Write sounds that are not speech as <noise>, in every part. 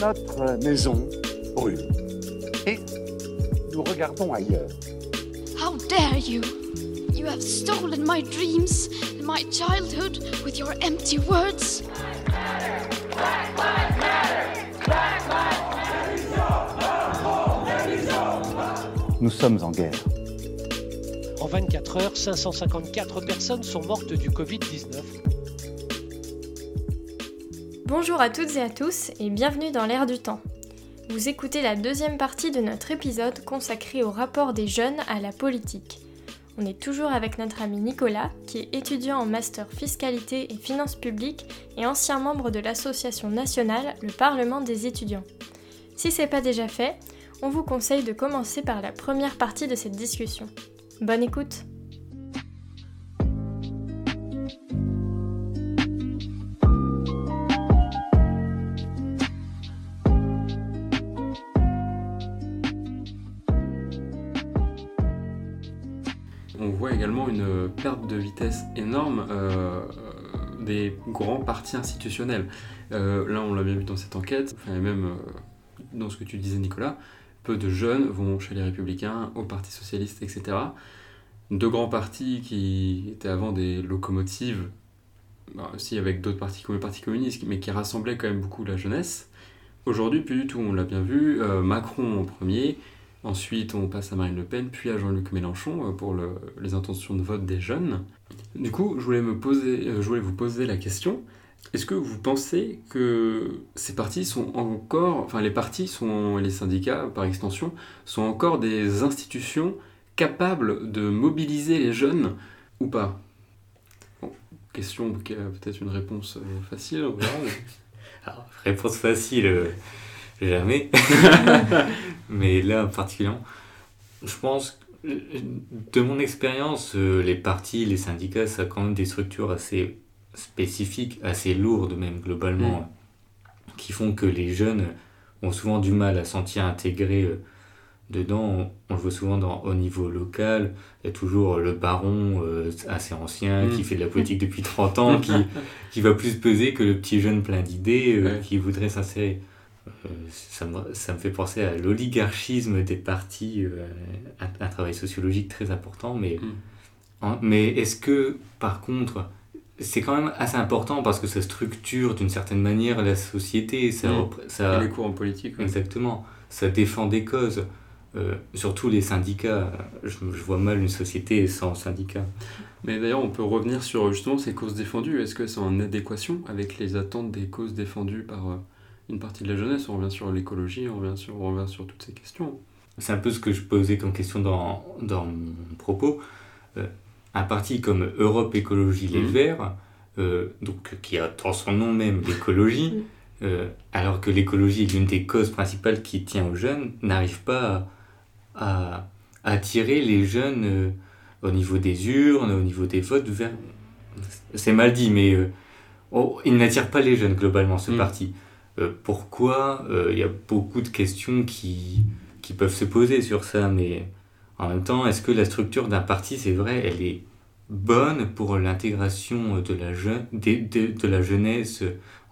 Notre maison brûle. Et nous regardons ailleurs. How dare you! You have stolen my dreams and my childhood with your empty words. Nous sommes en guerre. En 24 heures, 554 personnes sont mortes du Covid-19. Bonjour à toutes et à tous et bienvenue dans l'ère du temps. Vous écoutez la deuxième partie de notre épisode consacré au rapport des jeunes à la politique. On est toujours avec notre ami Nicolas, qui est étudiant en master fiscalité et finances publiques et ancien membre de l'association nationale Le Parlement des étudiants. Si c'est pas déjà fait, on vous conseille de commencer par la première partie de cette discussion. Bonne écoute perte de vitesse énorme euh, des grands partis institutionnels. Euh, là, on l'a bien vu dans cette enquête, et même euh, dans ce que tu disais, Nicolas, peu de jeunes vont chez les Républicains, au Parti Socialiste, etc. Deux grands partis qui étaient avant des locomotives, bah, aussi avec d'autres partis comme le Parti communiste, mais qui rassemblaient quand même beaucoup la jeunesse. Aujourd'hui, plus du tout, on l'a bien vu. Euh, Macron en premier, ensuite on passe à Marine Le Pen, puis à Jean-Luc Mélenchon euh, pour le- les intentions de vote des jeunes. Du coup, euh, je voulais vous poser la question. Est-ce que vous pensez que ces partis sont encore, enfin les partis sont, les syndicats par extension, sont encore des institutions capables de mobiliser les jeunes ou pas? Question qui a peut-être une réponse euh, facile, Alors, <laughs> réponse facile, jamais. <laughs> Mais là, particulièrement, je pense, que, de mon expérience, euh, les partis, les syndicats, ça a quand même des structures assez spécifiques, assez lourdes même globalement, qui font que les jeunes ont souvent du mal à sentir intégrés euh, dedans. On, on le voit souvent dans, au niveau local, il y a toujours le baron euh, assez ancien Mm. qui fait de la politique depuis 30 ans, qui, <laughs> qui va plus peser que le petit jeune plein d'idées euh, Ouais. qui voudrait s'insérer. Euh, ça, me, ça me fait penser à l'oligarchisme des partis, euh, un, un travail sociologique très important, mais, Mm. mais est-ce que par contre, c'est quand même assez important parce que ça structure d'une certaine manière la société, ça, Mm. ça, Et les cours en politique. ouais. Exactement. Ça défend des causes. Euh, surtout les syndicats. Je, je vois mal une société sans syndicats. Mais d'ailleurs, on peut revenir sur justement ces causes défendues. Est-ce que c'est en adéquation avec les attentes des causes défendues par une partie de la jeunesse On revient sur l'écologie, on revient sur, on revient sur toutes ces questions. C'est un peu ce que je posais comme question dans, dans mon propos. Euh, un parti comme Europe Écologie Les Mhm. Verts, euh, donc, qui a dans son nom même l'écologie, <laughs> euh, alors que l'écologie est l'une des causes principales qui tient aux jeunes, n'arrive pas à, à attirer les jeunes euh, au niveau des urnes, au niveau des votes vers... C'est mal dit, mais euh, oh, il n'attire pas les jeunes globalement, ce Mhm. parti. Euh, pourquoi Euh, Il y a beaucoup de questions qui, qui peuvent se poser sur ça, mais en même temps, est-ce que la structure d'un parti, c'est vrai, elle est bonne pour l'intégration de la, de, de, de la jeunesse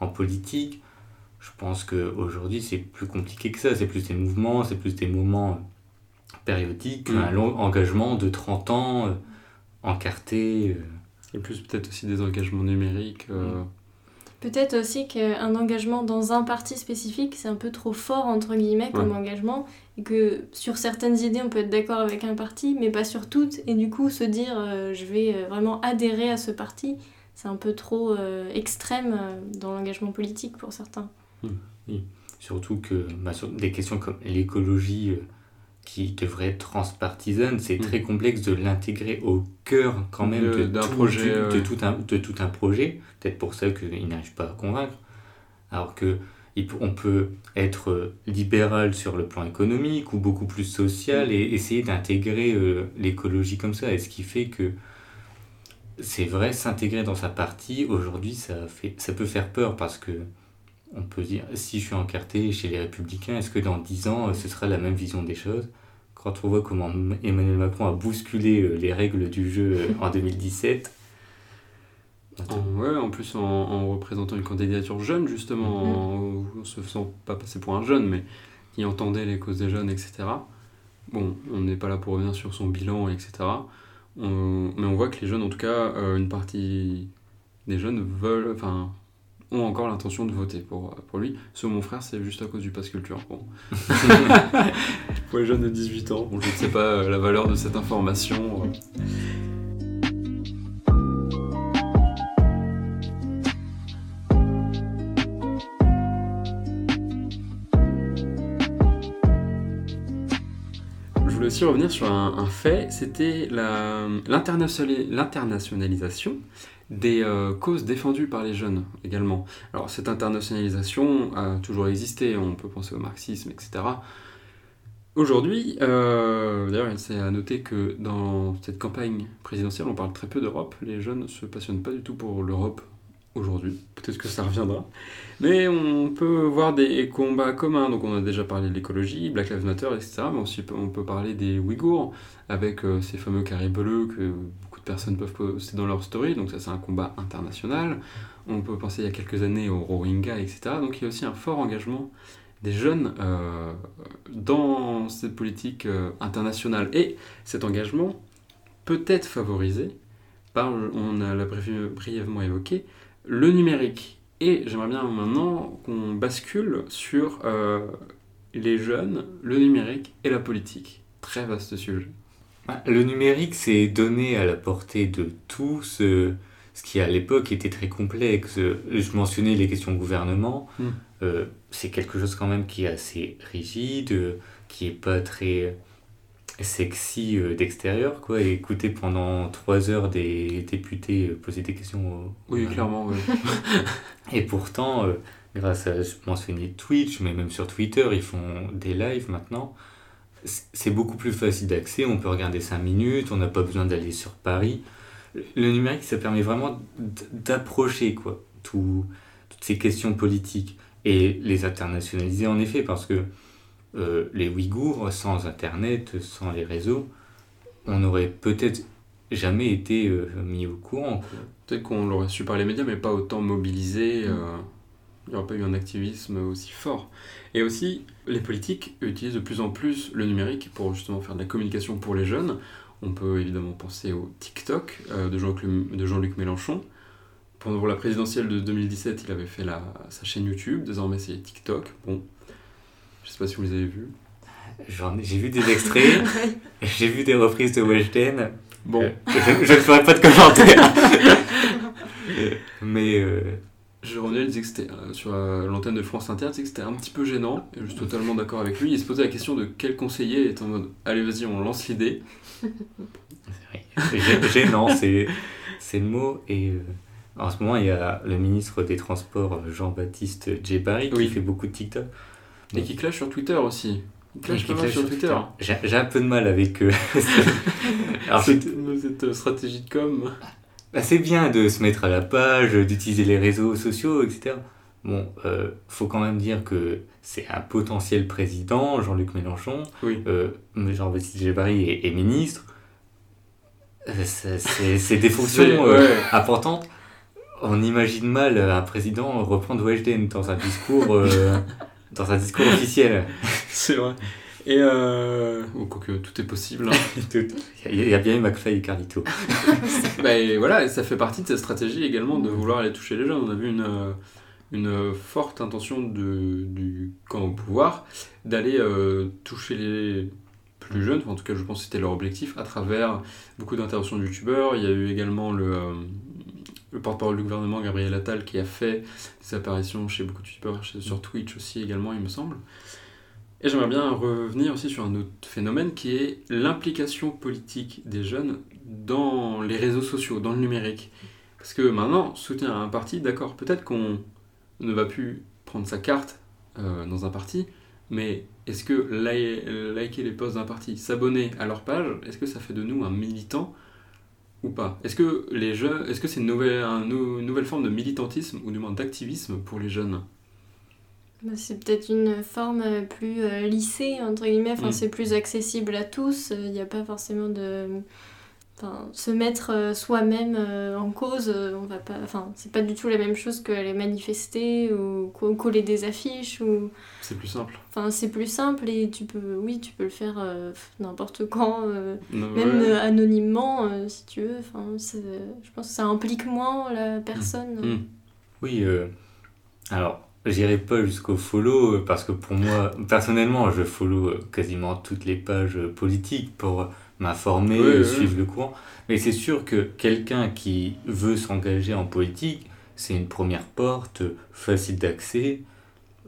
en politique? Je pense qu'aujourd'hui, c'est plus compliqué que ça. C'est plus des mouvements, c'est plus des moments périodiques, Mm. un long engagement de 30 ans, euh, encarté. euh. Et plus peut-être aussi des engagements numériques. euh, Peut-être aussi qu'un engagement dans un parti spécifique, c'est un peu trop fort, entre guillemets, comme engagement, et que sur certaines idées, on peut être d'accord avec un parti, mais pas sur toutes, et du coup, se dire, euh, je vais euh, vraiment adhérer à ce parti, c'est un peu trop euh, extrême dans l'engagement politique pour certains. Surtout que bah, sur des questions comme l'écologie, euh, qui devrait être transpartisane, c'est Mm. très complexe de l'intégrer au cœur quand même De- tout, projet, du- de, tout un, de tout un projet. Peut-être pour ça qu'ils n'arrivent pas à convaincre. Alors que on peut être euh, libéral sur le plan économique ou beaucoup plus social et essayer d'intégrer euh, l'écologie comme ça. Et ce qui fait que c'est vrai, s'intégrer dans sa partie, aujourd'hui, ça, fait, ça peut faire peur parce que on peut dire, si je suis encarté chez les Républicains, est-ce que dans 10 ans, euh, ce sera la même vision des choses? Quand on voit comment Emmanuel Macron a bousculé euh, les règles du jeu euh, en <laughs> 2017, En, ouais, en plus en, en représentant une candidature jeune, justement, Mhm. en, en se faisant pas passer pour un jeune, mais qui entendait les causes des jeunes, etc. Bon, on n'est pas là pour revenir sur son bilan, etc. On- mais on voit que les jeunes, en tout cas, euh, une partie des jeunes veulent, enfin, ont encore l'intention de voter pour, pour lui. Selon mon frère, c'est juste à cause du pass culture. Bon. <laughs> <laughs> pour les jeunes de 18 ans, bon, je ne sais pas euh, la valeur de cette information. euh. Je voulais aussi revenir sur un, un fait, c'était l'internationalisation des euh, causes défendues par les jeunes également. Alors cette internationalisation a toujours existé, on peut penser au marxisme, etc. Aujourd'hui, euh, d'ailleurs, c'est à noter que dans cette campagne présidentielle, on parle très peu d'Europe. Les jeunes ne se passionnent pas du tout pour l'Europe aujourd'hui. Peut-être que ça reviendra. Mais on peut voir des combats communs. Donc on a déjà parlé de l'écologie, Black Lives Matter, etc. Mais aussi on peut parler des Ouïghours, avec euh, ces fameux carrés bleus que beaucoup de personnes peuvent poster dans leur story. Donc ça c'est un combat international. On peut penser il y a quelques années aux Rohingyas, etc. Donc il y a aussi un fort engagement des jeunes euh, dans cette politique euh, internationale. Et cet engagement peut être favorisé par, on l'a briève- brièvement évoqué, le numérique. Et j'aimerais bien maintenant qu'on bascule sur euh, les jeunes, le numérique et la politique. Très vaste sujet. Bah, Le numérique, c'est donné à la portée de tous, ce qui à l'époque était très complexe. Je mentionnais les questions gouvernement. Mm. Euh, c'est quelque chose quand même qui est assez rigide, euh, qui est pas très sexy euh, d'extérieur, quoi. Et écouter pendant trois heures des députés poser des questions au Oui, clairement, oui. <laughs> Et pourtant, grâce à, je mentionnais Twitch, mais même sur Twitter, ils font des lives maintenant. C'est beaucoup plus facile d'accès, on peut regarder 5 minutes, on n'a pas besoin d'aller sur Paris. Le numérique, ça permet vraiment d'approcher quoi, tout- toutes ces questions politiques et les internationaliser en effet, parce que euh, les Ouïghours, sans Internet, sans les réseaux, on n'aurait peut-être jamais été euh, mis au courant. Peut-être qu'on l'aurait su par les médias, mais pas autant mobilisé. euh, il n'y aurait pas eu un activisme aussi fort. Et aussi, les politiques utilisent de plus en plus le numérique pour justement faire de la communication pour les jeunes. On peut évidemment penser au TikTok de Jean-Luc Mélenchon. Pendant la présidentielle de 2017, il avait fait la, sa chaîne YouTube. Désormais, c'est TikTok. Bon, je sais pas si vous les avez vus. J'ai vu des extraits, <laughs> j'ai vu des reprises de Weshden. Bon, Euh, je, je ne ferai pas de commentaires. <laughs> Mais euh, Je c'était euh, sur euh, l'antenne de France Inter, il disait que c'était un petit peu gênant, et je suis totalement d'accord avec lui. Il se posait la question de quel conseiller est en mode Allez, vas-y, on lance l'idée. gê- gênant, c'est c'est le mot. Et euh, en ce moment, il y a le ministre des Transports, Jean-Baptiste Djebari, qui fait beaucoup de TikTok. Et qui clash sur Twitter aussi. Il clash qui sur Twitter. J'ai j'ai un peu de mal avec eux. <laughs> <laughs> Alors, c'est- Cette, cette, euh, stratégie de com. bah, c'est bien de se mettre à la page, d'utiliser les réseaux sociaux, etc. Bon, euh, faut quand même dire que c'est un potentiel président, Jean-Luc Mélenchon. Oui. Euh, Jean-Baptiste Djebari est, est ministre. Euh, c'est- des <laughs> fonctions euh, ouais. importantes. On imagine mal un président reprendre Weshden dans un discours, euh, <laughs> dans un discours officiel. C'est vrai. Et euh... oh, quoique tout est possible. hein. <laughs> Tout- Il y, a- bien eu McFly et Carlito. <laughs> bah, et voilà, et ça fait partie de cette stratégie également de vouloir aller toucher les jeunes. On a vu une, euh, une forte intention de, du camp au pouvoir d'aller euh, toucher les plus jeunes, Enfin, en tout cas je pense que c'était leur objectif, à travers beaucoup d'interventions de youtubeurs. Il y a eu également le, euh, le porte-parole du gouvernement, Gabriel Attal, qui a fait des apparitions chez beaucoup de youtubeurs, sur Twitch aussi également, il me semble. Et j'aimerais bien revenir aussi sur un autre phénomène qui est l'implication politique des jeunes dans les réseaux sociaux, dans le numérique. Parce que maintenant, soutenir un parti, d'accord, peut-être qu'on ne va plus prendre sa carte euh, dans un parti, mais est-ce que li- liker les posts d'un parti, s'abonner à leur page, est-ce que ça fait de nous un militant ou pas. Est-ce que les jeunes, est-ce que c'est une nouvelle, un nou- une nouvelle forme de militantisme ou du moins d'activisme pour les jeunes? Bah, c'est peut-être une forme plus euh, lissée, entre guillemets, enfin, Mm. c'est plus accessible à tous, il n'y a pas forcément de... enfin, se mettre euh, soi-même euh, en cause, euh, on va pas, enfin, c'est pas du tout la même chose qu'aller manifester ou co- coller des affiches ou, C'est plus simple. enfin, c'est plus simple et tu peux, oui, tu peux le faire euh, n'importe quand, euh, Non, même ouais. anonymement euh, si tu veux. Enfin, je pense que ça implique moins la personne. Mm. Oui, euh, alors j'irai pas jusqu'au follow parce que pour moi, personnellement, je follow quasiment toutes les pages politiques pour m'informer, Oui, euh, oui, suivre le courant. Mais c'est sûr que quelqu'un qui veut s'engager en politique, c'est une première porte facile d'accès,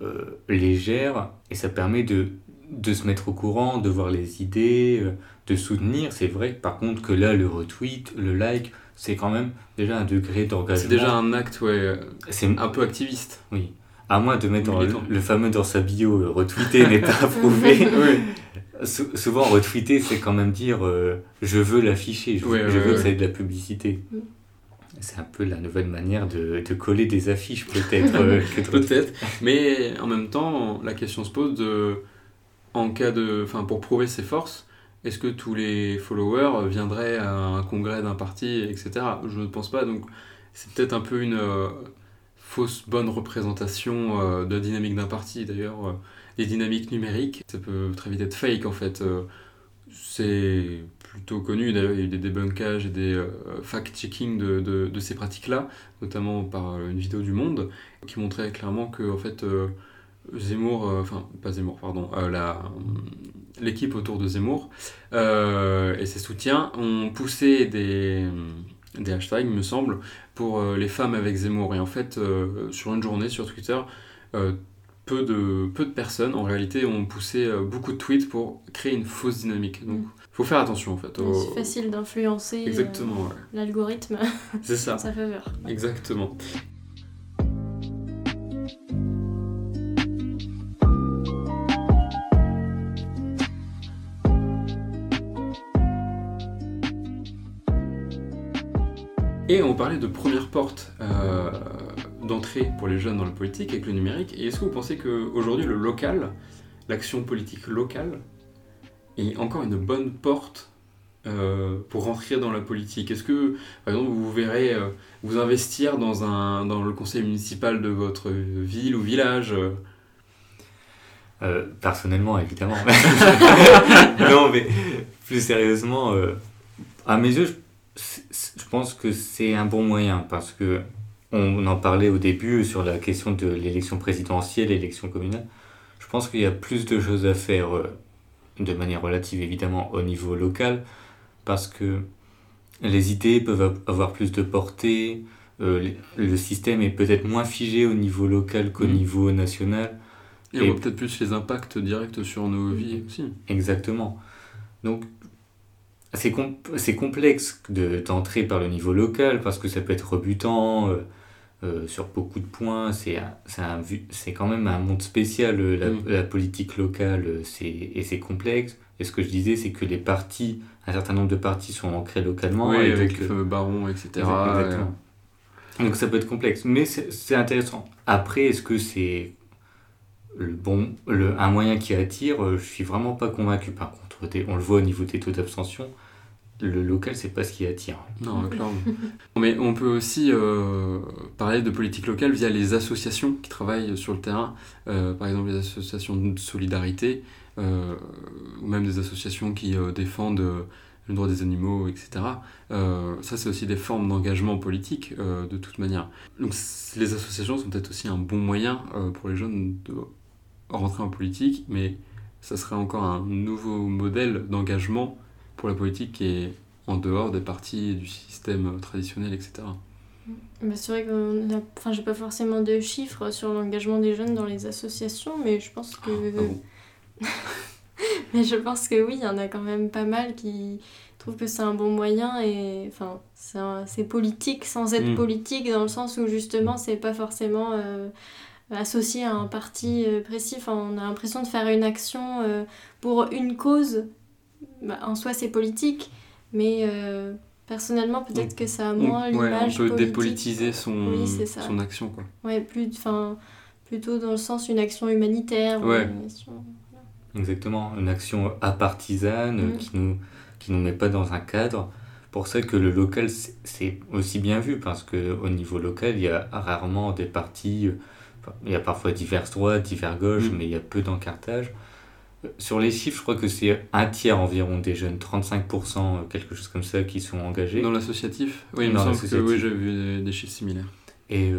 euh, légère, et ça permet de, de se mettre au courant, de voir les idées, euh, de soutenir. C'est vrai que par contre que là, le retweet, le like, c'est quand même déjà un degré d'engagement. C'est déjà un acte ouais, C'est un peu activiste. oui. À moins de mettre dans le, le fameux dans sa bio, euh, retweeter n'est pas <laughs> approuvé. Oui. Sou- souvent, retweeter, c'est quand même dire euh, je veux l'afficher, je, Ouais, je ouais, veux que ça ait de la publicité. Mm. C'est un peu la nouvelle manière de, de coller des affiches, peut-être. euh, <laughs> Peut-être, mais en même temps, la question se pose de, en cas de, enfin, pour prouver ses forces, est-ce que tous les followers viendraient à un congrès d'un parti, etc. Je ne pense pas, donc c'est peut-être un peu une euh, fausse bonne représentation euh, de la dynamique d'un parti. D'ailleurs, euh, les dynamiques numériques, ça peut très vite être fake en fait. Euh, c'est plutôt connu, d'ailleurs il y a eu des débunkages et des euh, fact-checking de, de, ces pratiques-là, notamment par une vidéo du Monde, qui montrait clairement que en fait, euh, Zemmour, enfin pas Zemmour, pardon, la, l'équipe autour de Zemmour et ses soutiens ont poussé des, des hashtags, me semble, pour les femmes avec Zemmour. Et en fait, sur une journée sur Twitter, peu de, peu de personnes en réalité ont poussé euh, beaucoup de tweets pour créer une fausse dynamique. Donc Mm. faut faire attention en fait. au- C'est facile d'influencer euh, Exactement, ouais. l'algorithme <laughs> c'est ça. sa faveur. Exactement. Et on parlait de première porte euh, d'entrée pour les jeunes dans la politique avec le numérique. Et est-ce que vous pensez qu'aujourd'hui, le local, l'action politique locale, est encore une bonne porte euh, pour rentrer dans la politique? Est-ce que, par exemple, vous verrez euh, vous investir dans, un, dans le conseil municipal de votre ville ou village? Euh, personnellement, évidemment. <laughs> non, mais plus sérieusement, à mes yeux, je pense que c'est un bon moyen parce que on en parlait au début sur la question de l'élection présidentielle, l'élection communale. Je pense qu'il y a plus de choses à faire euh, de manière relative, évidemment, au niveau local parce que les idées peuvent av- avoir plus de portée. euh, le système est peut-être moins figé au niveau local qu'au Mhm. niveau national. et on Et- voit peut-être plus les impacts directs sur nos vies aussi. Exactement. Donc, c'est com- c'est complexe de- d'entrer par le niveau local parce que ça peut être rebutant euh, euh, sur beaucoup de points. C'est quand même un monde spécial, euh, la, Mm. la politique locale, euh, et c'est complexe. Et ce que je disais, c'est que les partis, un certain nombre de partis sont ancrés localement. oui, et avec donc, le euh, fameux baron, etc. Exactement. Donc ça peut être complexe, mais c'est intéressant. Après, est-ce que c'est le bon, le, un moyen qui attire? Je suis vraiment pas convaincu. Par contre, on le voit au niveau des taux d'abstention, le local, c'est pas ce qui attire. Non, <laughs> clairement. Mais on peut aussi euh, parler de politique locale via les associations qui travaillent sur le terrain, Euh, par exemple les associations de solidarité, euh, ou même des associations qui euh, défendent euh, le droit des animaux, etc. Euh, ça, c'est aussi des formes d'engagement politique, euh, de toute manière. Donc les associations sont peut-être aussi un bon moyen euh, pour les jeunes de rentrer en politique, mais ça serait encore un nouveau modèle d'engagement pour la politique qui est en dehors des partis du système traditionnel, etc. Bah, c'est vrai que enfin, j'ai pas forcément de chiffres sur l'engagement des jeunes dans les associations, mais je pense que. Ah bon <laughs> Mais je pense que oui, il y en a quand même pas mal qui trouvent que c'est un bon moyen et enfin c'est un- c'est politique sans être Mm. politique dans le sens où justement c'est pas forcément euh, associé à un parti euh, précis. Enfin, on a l'impression de faire une action euh, pour une cause. Bah, en soi c'est politique, mais euh, personnellement peut-être que ça a moins ouais, on l'image peut politique. dépolitiser son, Oui, son action. Quoi. Ouais, plus, enfin, plutôt dans le sens une action humanitaire. ou Ouais. une action- Exactement, une action apartisane Mm. qui nous qui nous met pas dans un cadre. pour ça que le local, c'est aussi bien vu, parce qu'au niveau local, il y a rarement des partis, euh, il y a parfois divers droits, divers gauches, mm. mais il y a peu d'encartage. Euh, sur les chiffres, je crois que c'est un tiers environ des jeunes, 35%, quelque chose comme ça, qui sont engagés. Dans l'associatif? Oui, il me semble que oui, j'ai vu des, chiffres similaires. Et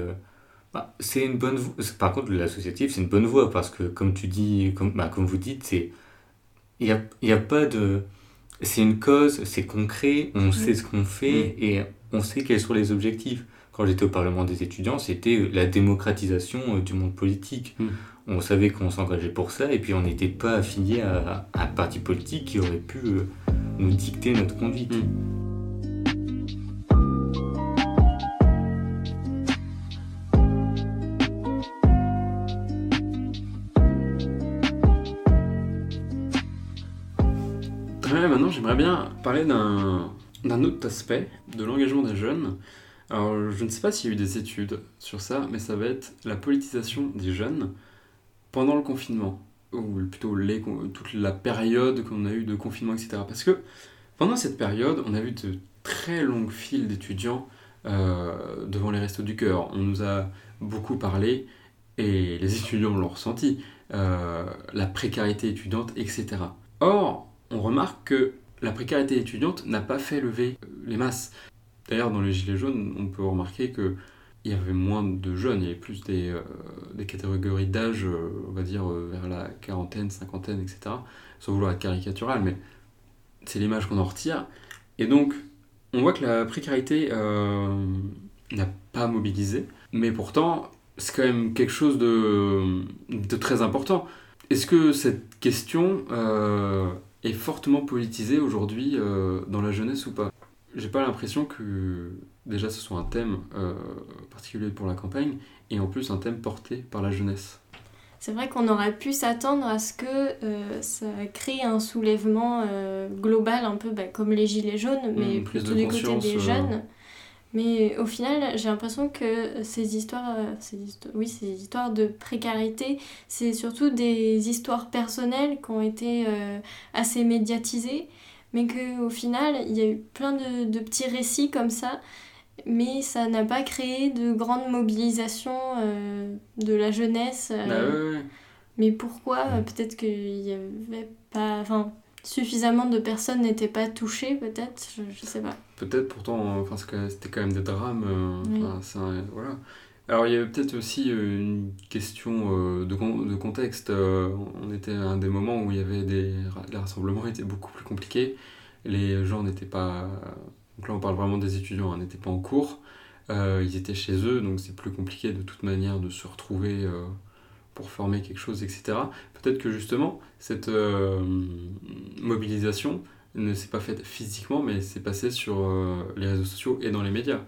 bah, c'est une bonne voie. Par contre, l'associatif, c'est une bonne voie, parce que, comme tu dis, comme, bah, comme vous dites, c'est... Il n'y a, y a pas de c'est une cause, c'est concret, on sait ce qu'on fait et on sait quels sont les objectifs. Quand j'étais au Parlement des étudiants, c'était la démocratisation euh, du monde politique. Mm. On savait qu'on s'engageait pour ça et puis on n'était pas affilié à, un parti politique qui aurait pu euh, nous dicter notre conduite. maintenant j'aimerais bien parler d'un autre aspect de l'engagement des jeunes. Alors je ne sais pas s'il y a eu des études sur ça, mais ça va être la politisation des jeunes pendant le confinement, ou plutôt toute la période qu'on a eu de confinement, etc. Parce que pendant cette période, on a vu de très longues files d'étudiants euh, devant les restos du cœur. On nous a beaucoup parlé, et les étudiants l'ont ressenti, euh, la précarité étudiante, etc. Or, on remarque que la précarité étudiante n'a pas fait lever les masses. D'ailleurs, dans les Gilets jaunes, on peut remarquer que il y avait moins de jeunes, il y avait plus des, euh, catégories d'âge, euh, on va dire, euh, vers la quarantaine, cinquantaine, etc. Sans vouloir être caricatural, mais c'est l'image qu'on en retire. Et donc, on voit que la précarité n'a pas mobilisé, mais pourtant, c'est quand même quelque chose de, de très important. Est-ce que cette question est fortement politisé aujourd'hui dans la jeunesse ou pas? J'ai pas l'impression que déjà ce soit un thème euh, particulier pour la campagne et en plus un thème porté par la jeunesse. C'est vrai qu'on aurait pu s'attendre à ce que euh, ça crée un soulèvement global, un peu bah, comme les Gilets jaunes, mais mmh, plutôt du côté des jeunes. Mais au final, j'ai l'impression que ces histoires, euh, ces oui, ces histoires de précarité, c'est surtout des histoires personnelles qui ont été euh, assez médiatisées, mais qu'au final, il y a eu plein de, de, petits récits comme ça, mais ça n'a pas créé de grande mobilisation euh, de la jeunesse. Bah mais pourquoi? Peut-être qu'il n'y avait pas... Enfin, suffisamment de personnes n'étaient pas touchées, peut-être, je, je, sais pas. Peut-être, pourtant, enfin, c'était quand même des drames. Euh, voilà. Alors, il y avait peut-être aussi euh, une question euh, de, contexte. on était à un des moments où il y avait des. Les rassemblements étaient beaucoup plus compliqués. Les gens n'étaient pas. Donc là, on parle vraiment des étudiants, hein, n'étaient pas en cours. ils étaient chez eux, donc c'est plus compliqué de toute manière de se retrouver pour former quelque chose, etc. Peut-être que justement, cette euh, mobilisation ne s'est pas faite physiquement, mais s'est passée sur euh, les réseaux sociaux et dans les médias.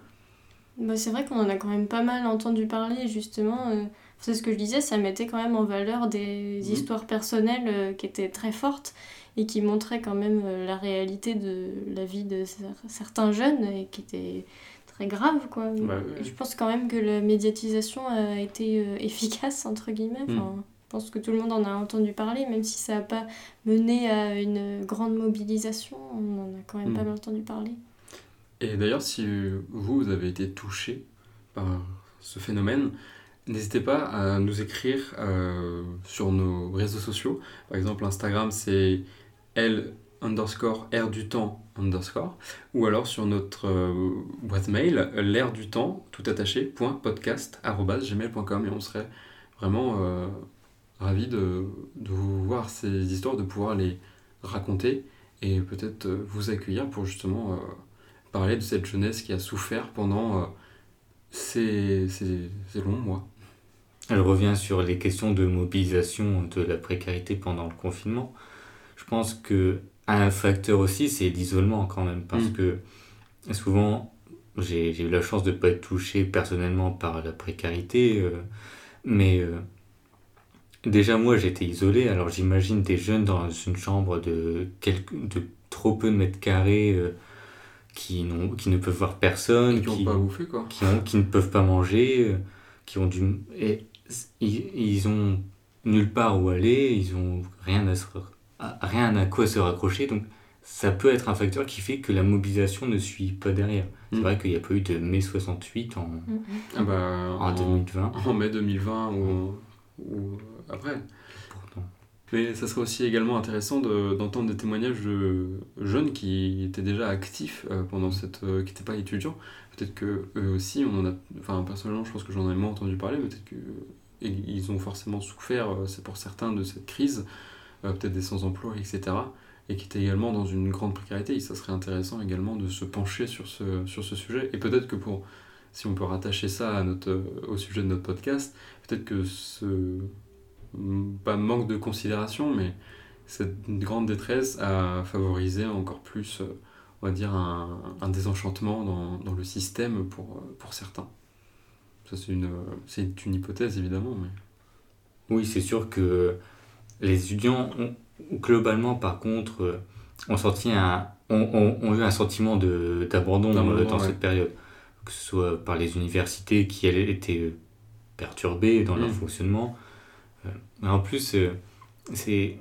Bah, c'est vrai qu'on en a quand même pas mal entendu parler, justement. Euh, c'est ce que je disais, ça mettait quand même en valeur des mmh. histoires personnelles qui étaient très fortes et qui montraient quand même la réalité de la vie de certains jeunes et qui étaient très grave quoi. Bah, je pense quand même que la médiatisation a été euh, efficace entre guillemets. Enfin, Je pense que tout le monde en a entendu parler, même si ça n'a pas mené à une grande mobilisation, on en a quand même pas hmm. mal entendu parler. Et d'ailleurs, si vous, avez été touché par ce phénomène, n'hésitez pas à nous écrire euh, sur nos réseaux sociaux. Par exemple, Instagram, c'est L underscore du temps underscore, ou alors sur notre euh, boîte mail, l'air du temps, tout attaché, podcast, gmail.com, et on serait vraiment euh, ravis de, de, vous voir ces histoires, de pouvoir les raconter, et peut-être vous accueillir pour justement parler de cette jeunesse qui a souffert pendant ces, ces, ces longs mois. Elle revient sur les questions de mobilisation de la précarité pendant le confinement. Je pense que un facteur aussi, c'est l'isolement quand même, parce mm. que souvent, j'ai eu la chance de ne pas être touché personnellement par la précarité, euh, mais euh, déjà moi j'étais isolé, alors j'imagine des jeunes dans une chambre de, quelques, de trop peu de mètres carrés euh, qui, qui ne peuvent voir personne, qui, pas bouffé, quoi. Qui, ont, qui ne peuvent pas manger, qui ont du... Et, ils, ils ont nulle part où aller, ils ont rien à se rien à quoi se raccrocher. Donc ça peut être un facteur qui fait que la mobilisation ne suit pas derrière. C'est Mm. vrai qu'il n'y a pas eu de mai 68 en, Ah bah, en 2020. en mai 2020 ou, ou après. Mais ça serait aussi également intéressant de- d'entendre des témoignages de jeunes qui étaient déjà actifs euh, pendant cette. euh, qui n'étaient pas étudiants. Peut-être que eux aussi, on en a. Enfin, personnellement, je pense que j'en ai moins entendu parler, mais peut-être qu'ils ont forcément souffert, euh, c'est pour certains, de cette crise, peut-être des sans-emploi, etc. Et qui étaient également dans une grande précarité. Ça serait intéressant également de se pencher sur ce, sur ce sujet. Et peut-être que pour. Si on peut rattacher ça à notre, au sujet de notre podcast, peut-être que ce pas manque de considération, mais cette grande détresse a favorisé encore plus, euh, on va dire, un, un désenchantement dans, dans le système pour, euh, pour certains. Ça, c'est une, c'est une hypothèse, évidemment, mais... Oui, c'est sûr que les étudiants ont, globalement, par contre, euh, ont, sorti un, ont, ont- ont eu un sentiment de- d'abandon dans ouais. cette période. Que ce soit par les universités qui, elles, étaient perturbées dans leur Mm. fonctionnement. Euh, en plus, euh, c'est,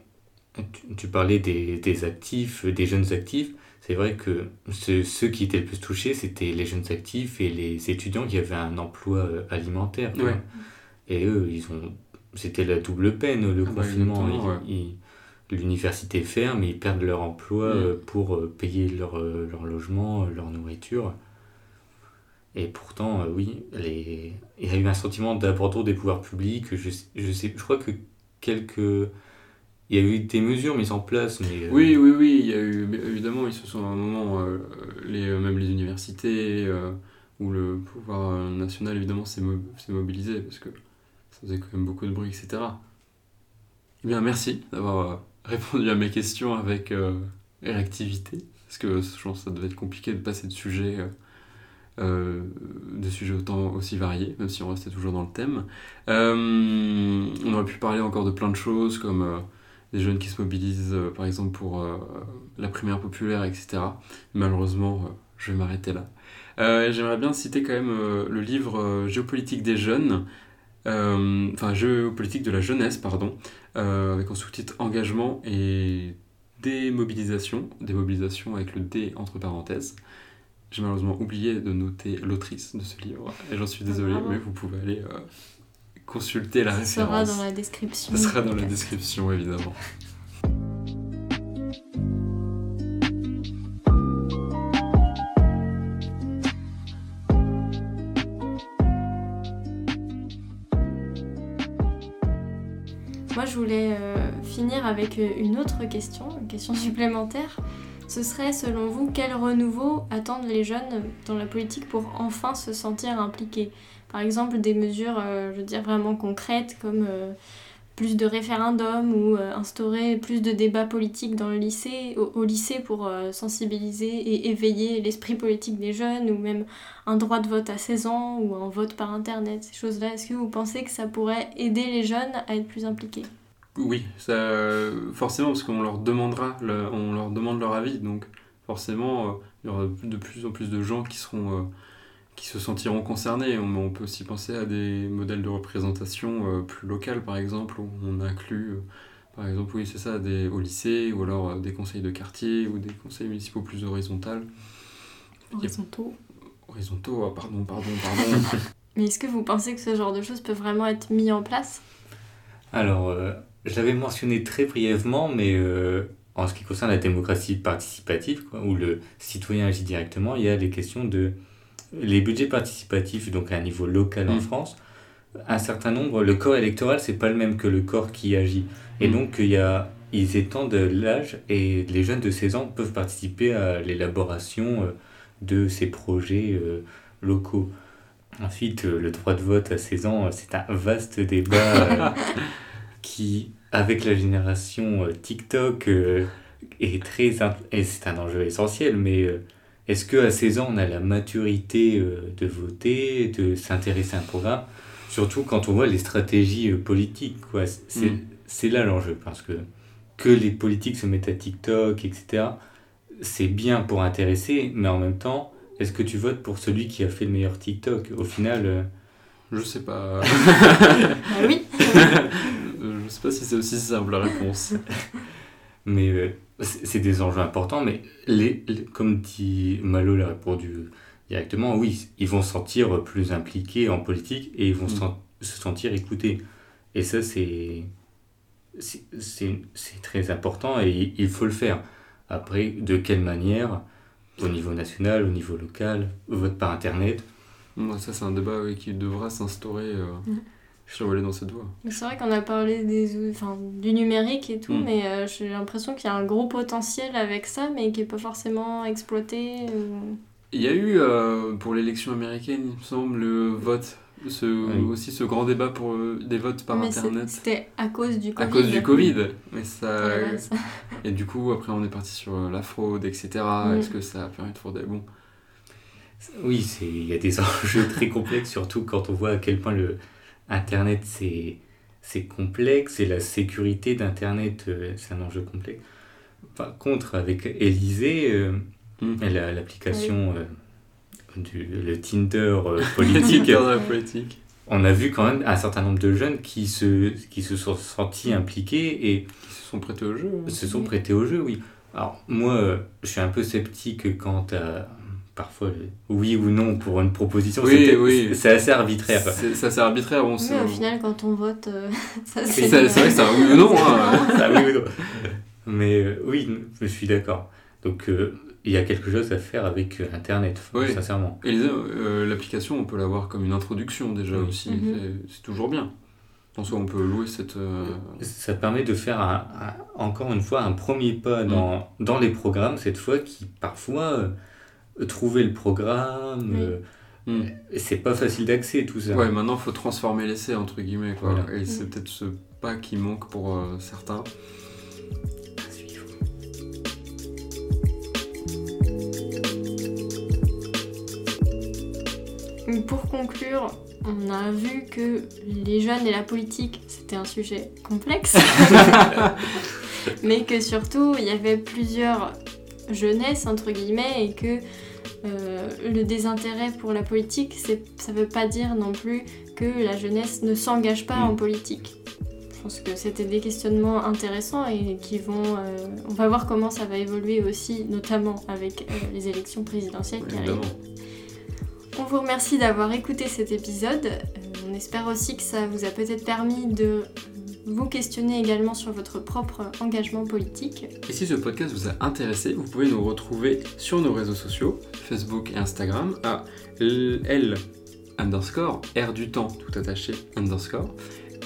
tu, parlais des, des actifs, euh, des jeunes actifs. C'est vrai que ce- ceux qui étaient le plus touchés, c'était les jeunes actifs et les étudiants qui avaient un emploi alimentaire. Ouais. Et eux, ils ont, c'était la double peine, le Ah bah, confinement. L'université ferme, ils perdent leur emploi Mm. pour payer leur, leur logement, leur nourriture. Et pourtant, euh, oui, il y a eu un sentiment d'abandon des pouvoirs publics. Je, je, sais, je crois que quelques. Il y a eu des mesures mises en place, mais. euh, Oui, oui, oui, il y a eu, évidemment, ils se sont à un moment, euh, les, même les universités, où le pouvoir national, évidemment, s'est mo- s'est mobilisé, parce que ça faisait quand même beaucoup de bruit, etc. Eh bien, merci d'avoir répondu à mes questions avec réactivité, parce que je pense que ça devait être compliqué de passer de sujets, euh, de sujets autant aussi variés, même si on restait toujours dans le thème. Euh, on aurait pu parler encore de plein de choses, comme... euh, des jeunes qui se mobilisent, par exemple, pour la primaire populaire, etc. Malheureusement, je vais m'arrêter là. J'aimerais bien citer quand même le livre Géopolitique des jeunes, enfin Géopolitique de la jeunesse, pardon, avec en sous-titre Engagement et démobilisation, démobilisation avec le D entre parenthèses. J'ai malheureusement oublié de noter l'autrice de ce livre, et j'en suis désolé, mais vous pouvez aller euh, consulter la Ça sera référence. dans la description. Ça sera dans la description, évidemment. Moi, je voulais euh, finir avec euh, une autre question, une question <laughs> supplémentaire. Ce serait, selon vous, quel renouveau attendent les jeunes dans la politique pour enfin se sentir impliqués? Par exemple, des mesures, euh, je veux dire, vraiment concrètes, comme euh, plus de référendums ou euh, instaurer plus de débats politiques dans le lycée, au, lycée pour sensibiliser et éveiller l'esprit politique des jeunes, ou même un droit de vote à 16 ans, ou un vote par Internet, ces choses-là. Est-ce que vous pensez que ça pourrait aider les jeunes à être plus impliqués? Oui, ça, forcément, parce qu'on leur demandera, le- on leur demande leur avis, donc forcément, euh, il y aura de plus en plus de gens qui seront, euh, qui se sentiront concernés. On, on peut aussi penser à des modèles de représentation euh, plus locales, par exemple, où on inclut, euh, par exemple, oui, c'est ça, des, au lycée, ou alors euh, des conseils de quartier, ou des conseils municipaux plus horizontaux. horizontaux. Horizontaux, ah, pardon, pardon, pardon. <laughs> Mais est-ce que vous pensez que ce genre de choses peut vraiment être mis en place? Alors, euh, je l'avais mentionné très brièvement, mais euh, en ce qui concerne la démocratie participative, quoi, où le citoyen agit directement, il y a les questions de les budgets participatifs, donc à un niveau local en Mm. France. Un certain nombre, le corps électoral, c'est pas le même que le corps qui agit. Et Mm. donc, il y a, ils étendent l'âge et les jeunes de 16 ans peuvent participer à l'élaboration euh, de ces projets euh, locaux. Ensuite, le droit de vote à 16 ans, c'est un vaste débat <laughs> qui, avec la génération euh, TikTok, euh, est très. Et c'est un enjeu essentiel, mais euh, est-ce qu'à 16 ans, on a la maturité euh, de voter, de s'intéresser à un programme? Surtout quand on voit les stratégies euh, politiques, quoi. C'est Mm. c'est là l'enjeu, parce que que les politiques se mettent à TikTok, etc., c'est bien pour intéresser, mais en même temps, est-ce que tu votes pour celui qui a fait le meilleur TikTok? Au final, euh, Je sais pas. Bah <laughs> oui <laughs> je sais pas si c'est aussi simple la réponse. <laughs> Mais euh, c'est des enjeux importants, mais les, les- comme dit Malo l'a répondu directement, oui, ils vont se sentir plus impliqués en politique et ils vont Mm. se sentir écoutés. Et ça, c'est très important et il- faut le faire. Après, de quelle manière Au niveau national, au niveau local, vote par Internet? Moi, ça, c'est un débat oui, qui devra s'instaurer. euh, Mhm. Je vais aller dans cette voie. Mais C'est vrai qu'on a parlé des, enfin, du numérique et tout, Mm. mais euh, j'ai l'impression qu'il y a un gros potentiel avec ça, mais qui n'est pas forcément exploité. ou- Il y a eu, euh, pour l'élection américaine, il me semble, le vote. Ce, Oui. Aussi ce grand débat pour euh, des votes par mais Internet. c'était à cause du Covid. À cause du Covid. Mais ça... <laughs> Et du coup, après, on est parti sur la fraude, etc. Mm. Est-ce que ça a permis de frauder? Bon. Oui, c'est il y a des <laughs> enjeux très complexes, surtout quand on voit à quel point le Internet c'est c'est complexe et la sécurité d'Internet euh, c'est un enjeu complexe. Par contre, avec Élysée, euh, Mm. la- l'application euh, du le Tinder euh, <laughs> politique, on a vu quand même un certain nombre de jeunes qui se qui se sont sentis impliqués et Qui se sont prêtés au jeu. hein. se sont prêtés au jeu, oui. Alors, moi, je suis un peu sceptique quant à parfois le oui ou non pour une proposition. Oui, C'est- oui. C'est assez arbitraire. C'est c'est assez arbitraire. On se... Mais au final, quand on vote, euh, <laughs> ça C'est c'est. c'est vrai que c'est un oui ou non. <laughs> hein. Ça, oui ou non. Mais euh, oui, je suis d'accord. Donc, euh, il y a quelque chose à faire avec euh, Internet, Oui. sincèrement. Et euh, l'application, on peut l'avoir comme une introduction déjà Oui. aussi. Mhm. C'est- C'est toujours bien. En soi, on peut louer cette. euh, Ça permet de faire un- un- encore une fois un premier pas dans, dans les programmes, cette fois qui parfois euh, trouver le programme, Oui. euh, Mm. c'est pas facile d'accès tout ça. Ouais, maintenant, il faut transformer l'essai, entre guillemets. Quoi. Voilà. Et c'est peut-être ce pas qui manque pour euh, certains. À suivre. Pour conclure, on a vu que les jeunes et la politique, c'était un sujet complexe, <laughs> mais que surtout, il y avait plusieurs jeunesses, entre guillemets, et que euh, le désintérêt pour la politique, ça ne veut pas dire non plus que la jeunesse ne s'engage pas Mm. en politique. Je pense que c'était des questionnements intéressants et qui vont... euh, on va voir comment ça va évoluer aussi, notamment avec euh, les élections présidentielles qui arrivent. On vous remercie d'avoir écouté cet épisode. On espère aussi que ça vous a peut-être permis de vous questionner également sur votre propre engagement politique. Et si ce podcast vous a intéressé, vous pouvez nous retrouver sur nos réseaux sociaux, Facebook et Instagram, à L underscore R du temps tout attaché underscore.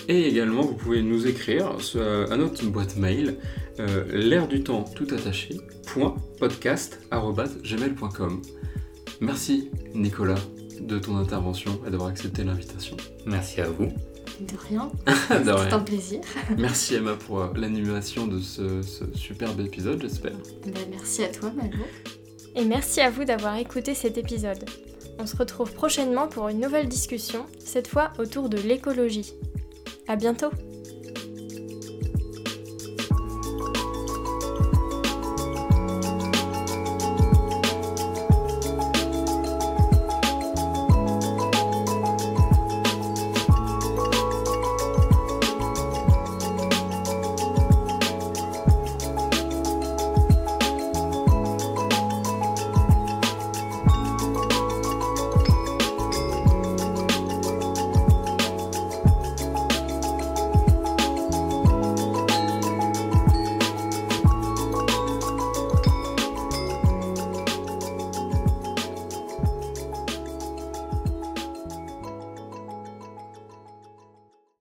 Et également, vous pouvez nous écrire sur- à notre boîte mail euh, l'air du temps tout attaché point podcast gmail.com. Merci Nicolas de ton intervention et d'avoir accepté l'invitation. Merci à vous. De rien, <laughs> De c'est un plaisir. <laughs> Merci Emma pour euh, l'animation de ce, ce superbe épisode, j'espère. Ben, merci à toi, Malo. Et merci à vous d'avoir écouté cet épisode. On se retrouve prochainement pour une nouvelle discussion, cette fois autour de l'écologie. À bientôt!